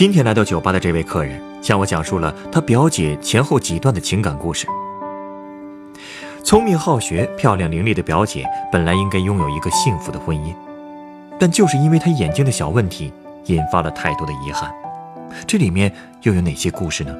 今天来到酒吧的这位客人，向我讲述了他表姐前后几段的情感故事。聪明好学、漂亮伶俐的表姐，本来应该拥有一个幸福的婚姻，但就是因为她眼睛的小问题，引发了太多的遗憾。这里面又有哪些故事呢？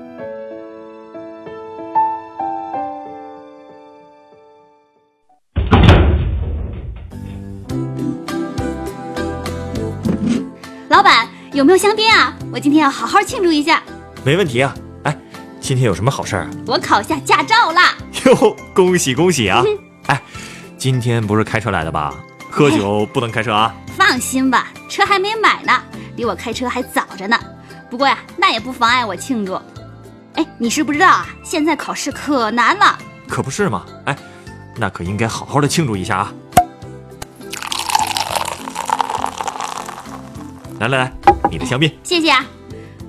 有没有香槟啊？我今天要好好庆祝一下。没问题啊。哎，今天有什么好事儿啊？我考下驾照啦！哟，恭喜恭喜啊！哎，今天不是开车来的吧？喝酒不能开车啊。放心吧，车还没买呢，离我开车还早着呢。不过呀，那也不妨碍我庆祝。哎，你是不知道啊，现在考试可难了。可不是嘛？哎，那可应该好好的庆祝一下啊！来来来，你的香槟。谢谢啊，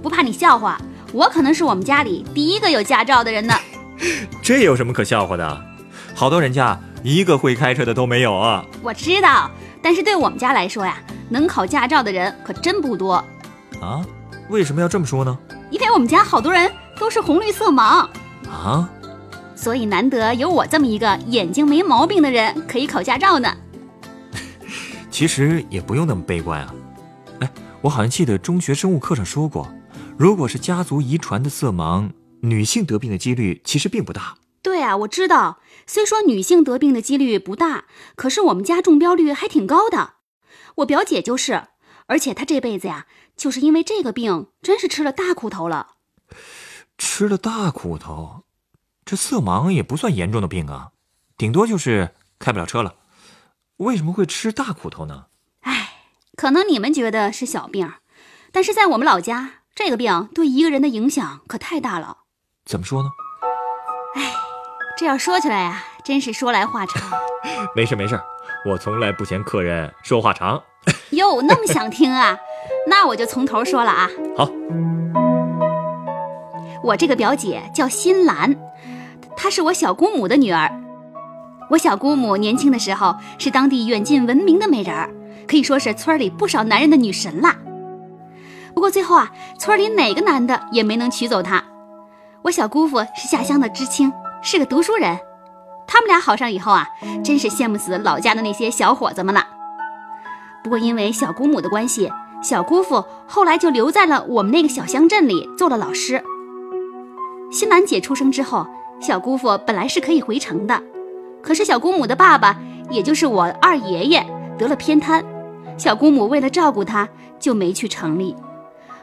不怕你笑话，我可能是我们家里第一个有驾照的人呢。这有什么可笑话的？好多人家一个会开车的都没有啊！我知道，但是对我们家来说呀，能考驾照的人可真不多。啊？为什么要这么说呢？因为我们家好多人都是红绿色盲，啊？所以难得有我这么一个眼睛没毛病的人可以考驾照呢。其实也不用那么悲观啊。哎，我好像记得中学生物课上说过，如果是家族遗传的色盲，女性得病的几率其实并不大。对啊，我知道，虽说女性得病的几率不大，可是我们家中标率还挺高的。我表姐就是，而且她这辈子呀，就是因为这个病，真是吃了大苦头了。吃了大苦头，这色盲也不算严重的病啊，顶多就是开不了车了。为什么会吃大苦头呢？唉，可能你们觉得是小病，但是在我们老家，这个病对一个人的影响可太大了。怎么说呢？哎这要说起来呀，真是说来话长。没事没事，我从来不嫌客人说话长。哟，那么想听啊？那我就从头说了啊。好，我这个表姐叫新兰，她是我小姑母的女儿。我小姑母年轻的时候是当地远近闻名的美人儿，可以说是村里不少男人的女神啦。不过最后啊，村里哪个男的也没能娶走她。我小姑父是下乡的知青，是个读书人。他们俩好上以后啊，真是羡慕死老家的那些小伙子们了。不过因为小姑母的关系，小姑父后来就留在了我们那个小乡镇里做了老师。新兰姐出生之后，小姑父本来是可以回城的，可是小姑母的爸爸，也就是我二爷爷得了偏瘫，小姑母为了照顾他，就没去城里。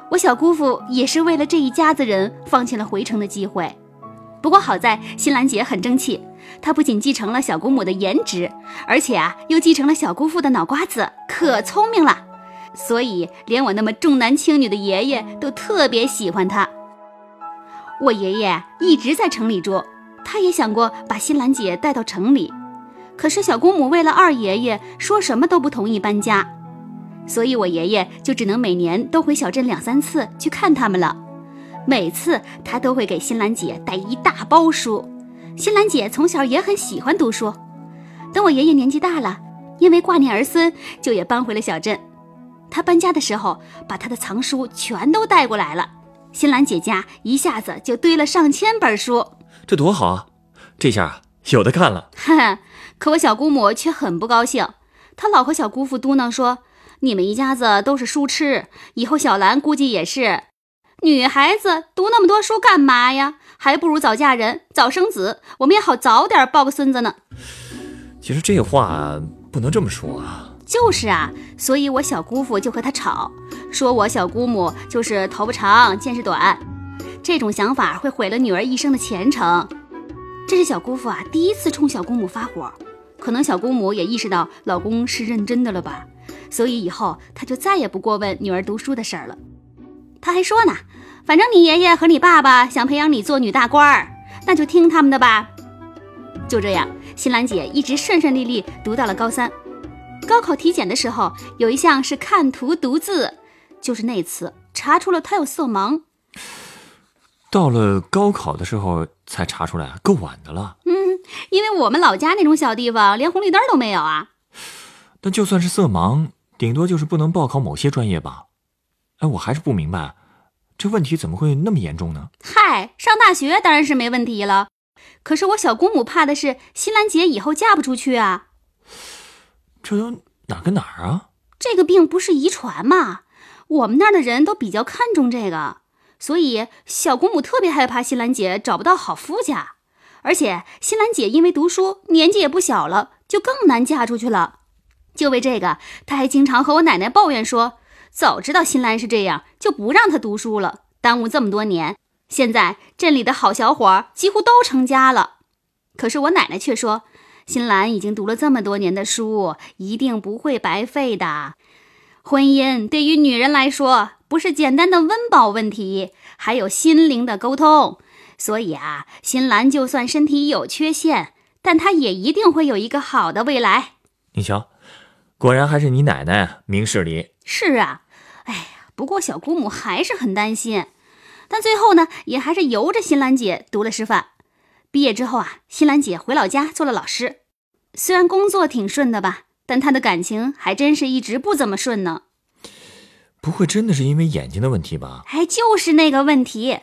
我小姑父也是为了这一家子人，放弃了回城的机会。不过好在新兰姐很争气，她不仅继承了小姑母的颜值，而且啊又继承了小姑父的脑瓜子，可聪明了。所以连我那么重男轻女的爷爷都特别喜欢她。我爷爷一直在城里住，他也想过把新兰姐带到城里，可是小姑母为了二爷爷，说什么都不同意搬家，所以我爷爷就只能每年都回小镇两三次去看他们了。每次他都会给新兰姐带一大包书，新兰姐从小也很喜欢读书。等我爷爷年纪大了，因为挂念儿孙，就也搬回了小镇。他搬家的时候，把他的藏书全都带过来了。新兰姐家一下子就堆了上千本书，这多好啊！这下啊有的看了。哈哈。可我小姑母却很不高兴，她老和小姑父嘟囔说：“你们一家子都是书痴，以后小兰估计也是。女孩子读那么多书干嘛呀？还不如早嫁人、早生子，我们也好早点抱个孙子呢。”其实这话不能这么说啊。就是啊，所以我小姑父就和他吵，说我小姑母就是头发长、见识短，这种想法会毁了女儿一生的前程。这是小姑父啊第一次冲小姑母发火，可能小姑母也意识到老公是认真的了吧，所以以后她就再也不过问女儿读书的事儿了。她还说呢，反正你爷爷和你爸爸想培养你做女大官儿，那就听他们的吧。就这样，新兰姐一直顺顺利利读到了高三。高考体检的时候，有一项是看图读字，就是那次查出了她有色盲。到了高考的时候才查出来，够晚的了。嗯，因为我们老家那种小地方，连红绿灯都没有啊。但就算是色盲，顶多就是不能报考某些专业吧。哎，我还是不明白，这问题怎么会那么严重呢？嗨，上大学当然是没问题了。可是我小姑母怕的是新兰姐以后嫁不出去啊。这都哪跟哪儿啊？这个病不是遗传吗？我们那儿的人都比较看重这个，所以小姑母特别害怕新兰姐找不到好夫家。而且新兰姐因为读书年纪也不小了，就更难嫁出去了。就为这个，她还经常和我奶奶抱怨说：“早知道新兰是这样，就不让她读书了，耽误这么多年。”现在镇里的好小伙几乎都成家了，可是我奶奶却说，新兰已经读了这么多年的书，一定不会白费的。婚姻对于女人来说，不是简单的温饱问题，还有心灵的沟通。所以啊，新兰就算身体有缺陷，但她也一定会有一个好的未来。你瞧，果然还是你奶奶明事理。是啊，哎呀，不过小姑母还是很担心。但最后呢，也还是由着新兰姐读了师范。毕业之后啊，新兰姐回老家做了老师。虽然工作挺顺的吧，但她的感情还真是一直不怎么顺呢。不会真的是因为眼睛的问题吧？哎，就是那个问题。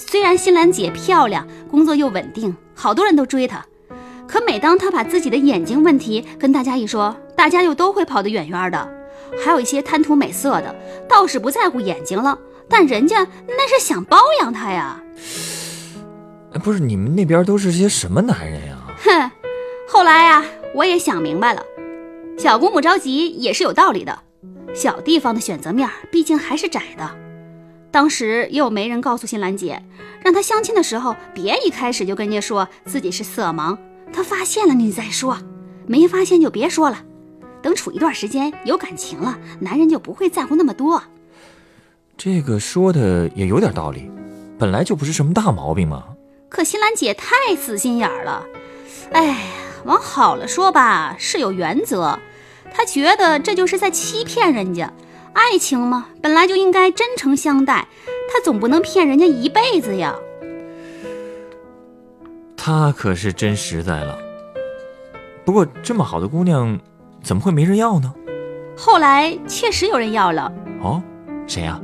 虽然新兰姐漂亮，工作又稳定，好多人都追她，可每当她把自己的眼睛问题跟大家一说，大家又都会跑得远远的。还有一些贪图美色的，倒是不在乎眼睛了。但人家那是想包养她呀！不是你们那边都是些什么男人呀？哼！后来呀，我也想明白了，小姑母着急也是有道理的。小地方的选择面毕竟还是窄的。当时也有媒人告诉新兰姐，让她相亲的时候别一开始就跟人家说自己是色盲，她发现了你再说，没发现就别说了。等处一段时间有感情了，男人就不会在乎那么多。这个说的也有点道理，本来就不是什么大毛病嘛。可新兰姐太死心眼了，哎呀，往好了说吧，是有原则。她觉得这就是在欺骗人家。爱情嘛，本来就应该真诚相待，他总不能骗人家一辈子呀。他可是真实在了。不过这么好的姑娘，怎么会没人要呢？后来确实有人要了。哦，谁呀？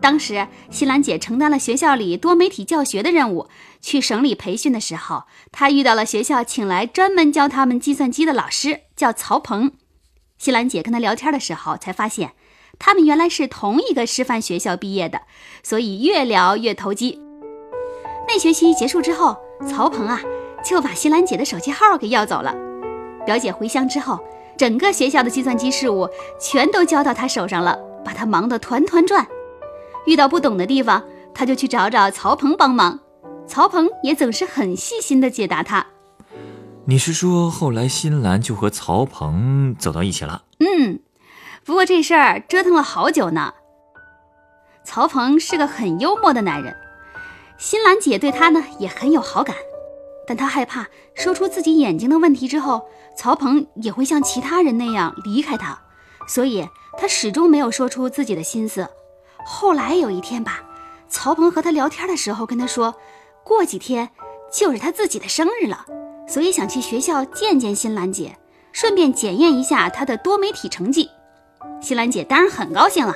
当时，新兰姐承担了学校里多媒体教学的任务。去省里培训的时候，她遇到了学校请来专门教他们计算机的老师，叫曹鹏。新兰姐跟他聊天的时候，才发现他们原来是同一个师范学校毕业的，所以越聊越投机。那学期结束之后，曹鹏啊就把新兰姐的手机号给要走了。表姐回乡之后，整个学校的计算机事务全都交到她手上了，把她忙得团团转。遇到不懂的地方，他就去找找曹鹏帮忙，曹鹏也总是很细心地解答他。你是说后来新兰就和曹鹏走到一起了？嗯，不过这事儿折腾了好久呢。曹鹏是个很幽默的男人，新兰姐对他呢也很有好感，但她害怕说出自己眼睛的问题之后，曹鹏也会像其他人那样离开她，所以她始终没有说出自己的心思。后来有一天吧，曹鹏和他聊天的时候跟他说，过几天就是他自己的生日了，所以想去学校见见新兰姐，顺便检验一下她的多媒体成绩。新兰姐当然很高兴了，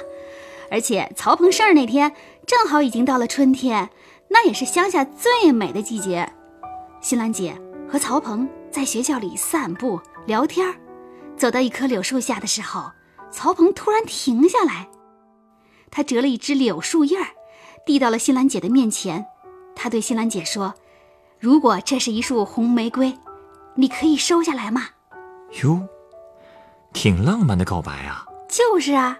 而且曹鹏生日那天正好已经到了春天，那也是乡下最美的季节。新兰姐和曹鹏在学校里散步聊天，走到一棵柳树下的时候，曹鹏突然停下来。他折了一枝柳树叶儿，递到了新兰姐的面前。他对新兰姐说：“如果这是一束红玫瑰，你可以收下来吗？”哟，挺浪漫的告白啊！就是啊。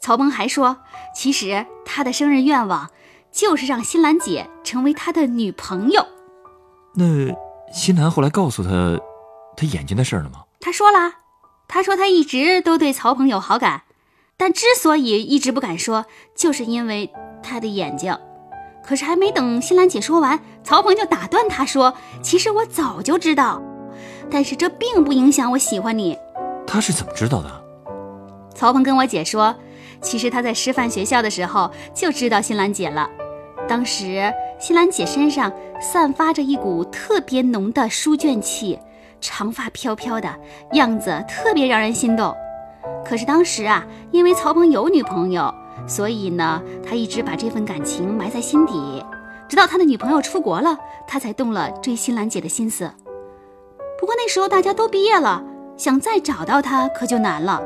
曹鹏还说，其实他的生日愿望就是让新兰姐成为他的女朋友。那新兰后来告诉他他眼睛的事了吗？他说了，他说他一直都对曹鹏有好感。但之所以一直不敢说，就是因为他的眼睛。可是还没等新兰姐说完，曹鹏就打断她说：“其实我早就知道，但是这并不影响我喜欢你。”他是怎么知道的？曹鹏跟我姐说，其实他在师范学校的时候就知道新兰姐了。当时新兰姐身上散发着一股特别浓的书卷气，长发飘飘的样子特别让人心动。可是当时啊，因为曹鹏有女朋友。所以呢，他一直把这份感情埋在心底，直到他的女朋友出国了，他才动了追新兰姐的心思。不过那时候大家都毕业了，想再找到她可就难了。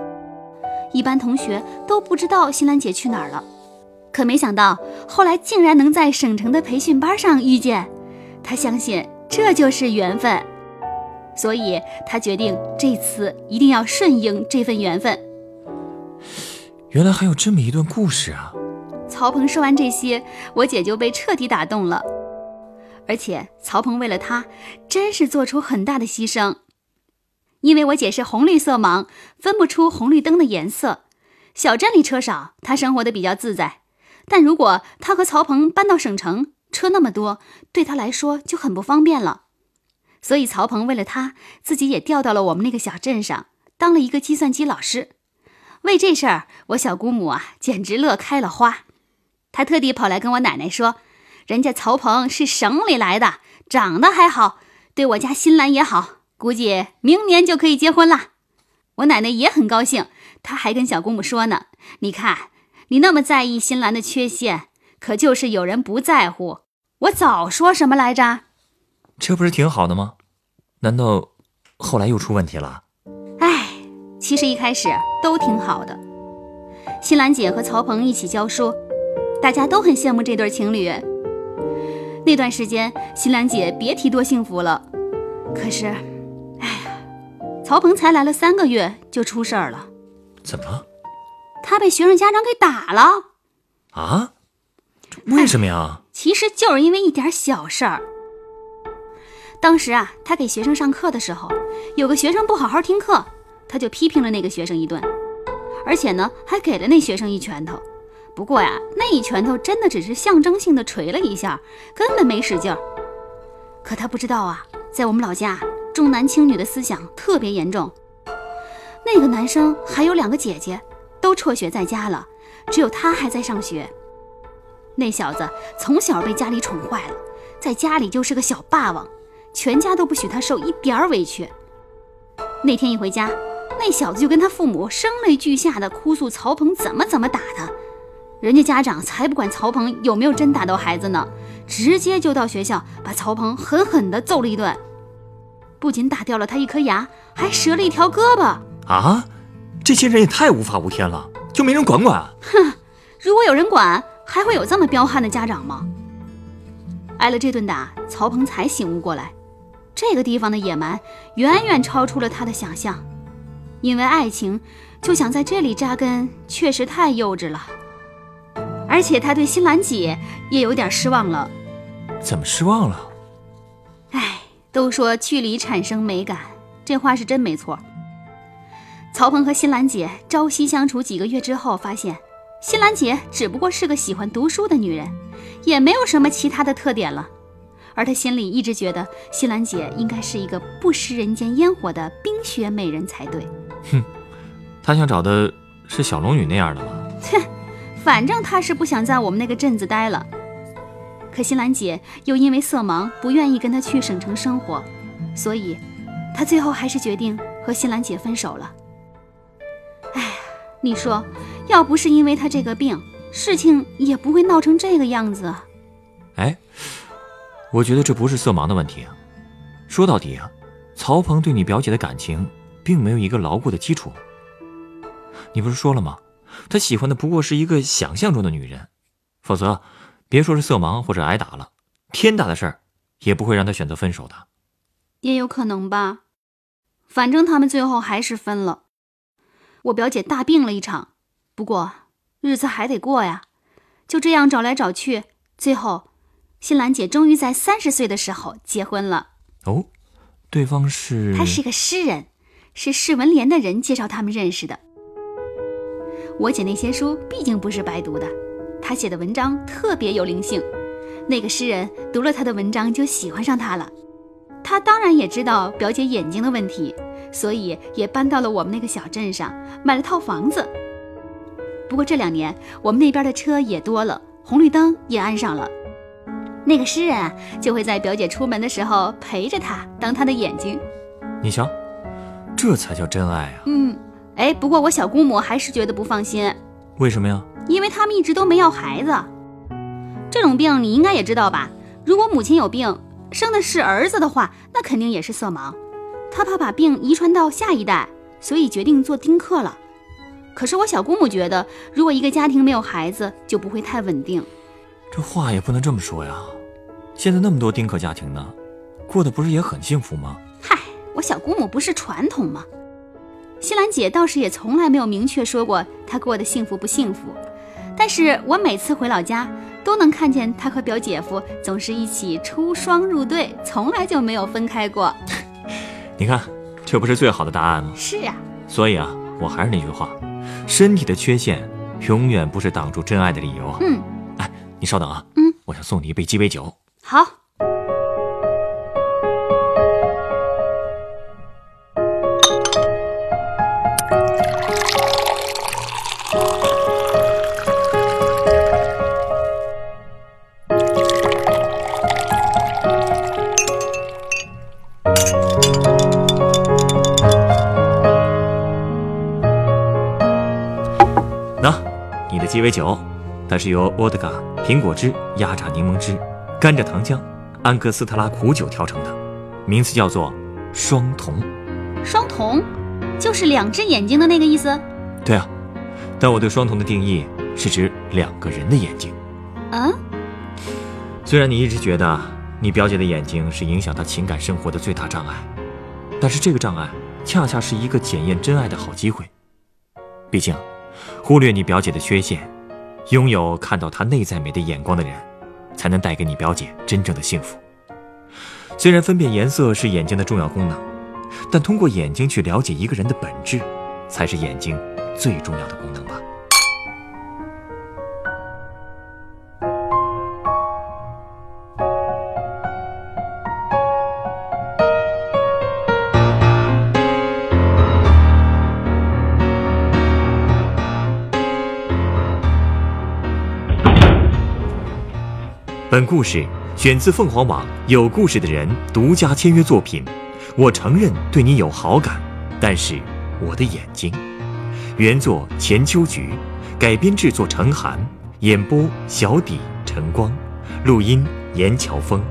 一般同学都不知道新兰姐去哪儿了。可没想到后来竟然能在省城的培训班上遇见，他相信这就是缘分，所以他决定这次一定要顺应这份缘分。原来还有这么一段故事啊！曹鹏说完这些，我姐就被彻底打动了。而且曹鹏为了她，真是做出很大的牺牲。因为我姐是红绿色盲，分不出红绿灯的颜色。小镇里车少，她生活的比较自在。但如果她和曹鹏搬到省城，车那么多，对她来说就很不方便了。所以曹鹏为了她，自己也调到了我们那个小镇上，当了一个计算机老师。为这事儿，我小姑母啊，简直乐开了花。她特地跑来跟我奶奶说：“人家曹鹏是省里来的，长得还好，对我家新兰也好，估计明年就可以结婚了。”我奶奶也很高兴，她还跟小姑母说呢：“你看，你那么在意新兰的缺陷，可就是有人不在乎。我早说什么来着？这不是挺好的吗？难道后来又出问题了？”其实一开始都挺好的，新兰姐和曹鹏一起教书，大家都很羡慕这对情侣。那段时间，新兰姐别提多幸福了。可是，曹鹏才来了三个月就出事儿了。怎么了？他被学生家长给打了。啊？为什么呀？其实就是因为一点小事儿。当时啊，他给学生上课的时候，有个学生不好好听课。他就批评了那个学生一顿，而且呢，还给了那学生一拳头。不过呀，那一拳头真的只是象征性的捶了一下，根本没使劲儿。可他不知道啊，在我们老家，重男轻女的思想特别严重。那个男生还有两个姐姐，都辍学在家了，只有他还在上学。那小子从小被家里宠坏了，在家里就是个小霸王，全家都不许他受一点儿委屈。那天一回家。那小子就跟他父母声泪俱下的哭诉曹鹏怎么怎么打他，人家家长才不管曹鹏有没有真打到孩子呢，直接就到学校把曹鹏狠狠地揍了一顿，不仅打掉了他一颗牙，还折了一条胳膊。啊，这些人也太无法无天了，就没人管管？哼，如果有人管，还会有这么彪悍的家长吗？挨了这顿打，曹鹏才醒悟过来，这个地方的野蛮远远超出了他的想象。因为爱情，就想在这里扎根，确实太幼稚了。而且他对新兰姐也有点失望了。怎么失望了？哎，都说距离产生美感，这话是真没错。曹鹏和新兰姐朝夕相处几个月之后，发现新兰姐只不过是个喜欢读书的女人，也没有什么其他的特点了。而他心里一直觉得新兰姐应该是一个不食人间烟火的冰雪美人才对。哼，他想找的是小龙女那样的吗？哼，反正他是不想在我们那个镇子待了。可新兰姐又因为色盲，不愿意跟他去省城生活，所以，他最后还是决定和新兰姐分手了。哎，你说，要不是因为他这个病，事情也不会闹成这个样子。哎，我觉得这不是色盲的问题啊。说到底啊，曹鹏对你表姐的感情。并没有一个牢固的基础。你不是说了吗？他喜欢的不过是一个想象中的女人，否则，别说是色盲或者挨打了，天大的事儿也不会让他选择分手的。也有可能吧，反正他们最后还是分了。我表姐大病了一场，不过日子还得过呀。就这样找来找去，最后，新兰姐终于在三十岁的时候结婚了。哦，对方是？他是个诗人。是市文联的人介绍他们认识的。我姐那些书毕竟不是白读的，她写的文章特别有灵性，那个诗人读了他的文章就喜欢上他了。他当然也知道表姐眼睛的问题，所以也搬到了我们那个小镇上，买了套房子。不过这两年我们那边的车也多了，红绿灯也安上了。那个诗人啊，就会在表姐出门的时候陪着她，当她的眼睛。你瞧，这才叫真爱啊！嗯，哎，不过我小姑母还是觉得不放心。为什么呀？因为他们一直都没要孩子。这种病你应该也知道吧？如果母亲有病，生的是儿子的话，那肯定也是色盲。他怕把病遗传到下一代，所以决定做丁克了。可是我小姑母觉得，如果一个家庭没有孩子，就不会太稳定。这话也不能这么说呀。现在那么多丁克家庭呢，过得不是也很幸福吗？嗨，我小姑母不是传统吗？西兰姐倒是也从来没有明确说过她过得幸福不幸福，但是我每次回老家都能看见她和表姐夫总是一起出双入对，从来就没有分开过。你看，这不是最好的答案吗？是啊，所以啊，我还是那句话，身体的缺陷永远不是挡住真爱的理由。嗯，哎，你稍等啊，嗯，我想送你一杯鸡尾酒。好。的鸡尾酒，它是由沃德嘎、苹果汁、压榨柠檬汁、甘蔗糖浆、安格斯特拉苦酒调成的，名字叫做双瞳。双瞳，就是两只眼睛的那个意思。对啊，但我对双瞳的定义是指两个人的眼睛。啊，虽然你一直觉得你表姐的眼睛是影响她情感生活的最大障碍，但是这个障碍恰恰是一个检验真爱的好机会。毕竟，忽略你表姐的缺陷，拥有看到她内在美的眼光的人，才能带给你表姐真正的幸福。虽然分辨颜色是眼睛的重要功能，但通过眼睛去了解一个人的本质，才是眼睛最重要的功能吧。本故事选自凤凰网有故事的人独家签约作品。我承认对你有好感，但是我的眼睛。原作钱秋菊，改编制作陈寒，演播小底晨光，录音严乔峰。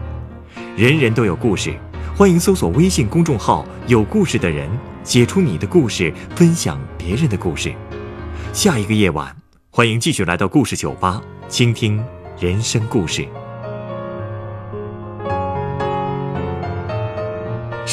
人人都有故事，欢迎搜索微信公众号“有故事的人”，写出你的故事，分享别人的故事。下一个夜晚，欢迎继续来到故事酒吧，倾听人生故事。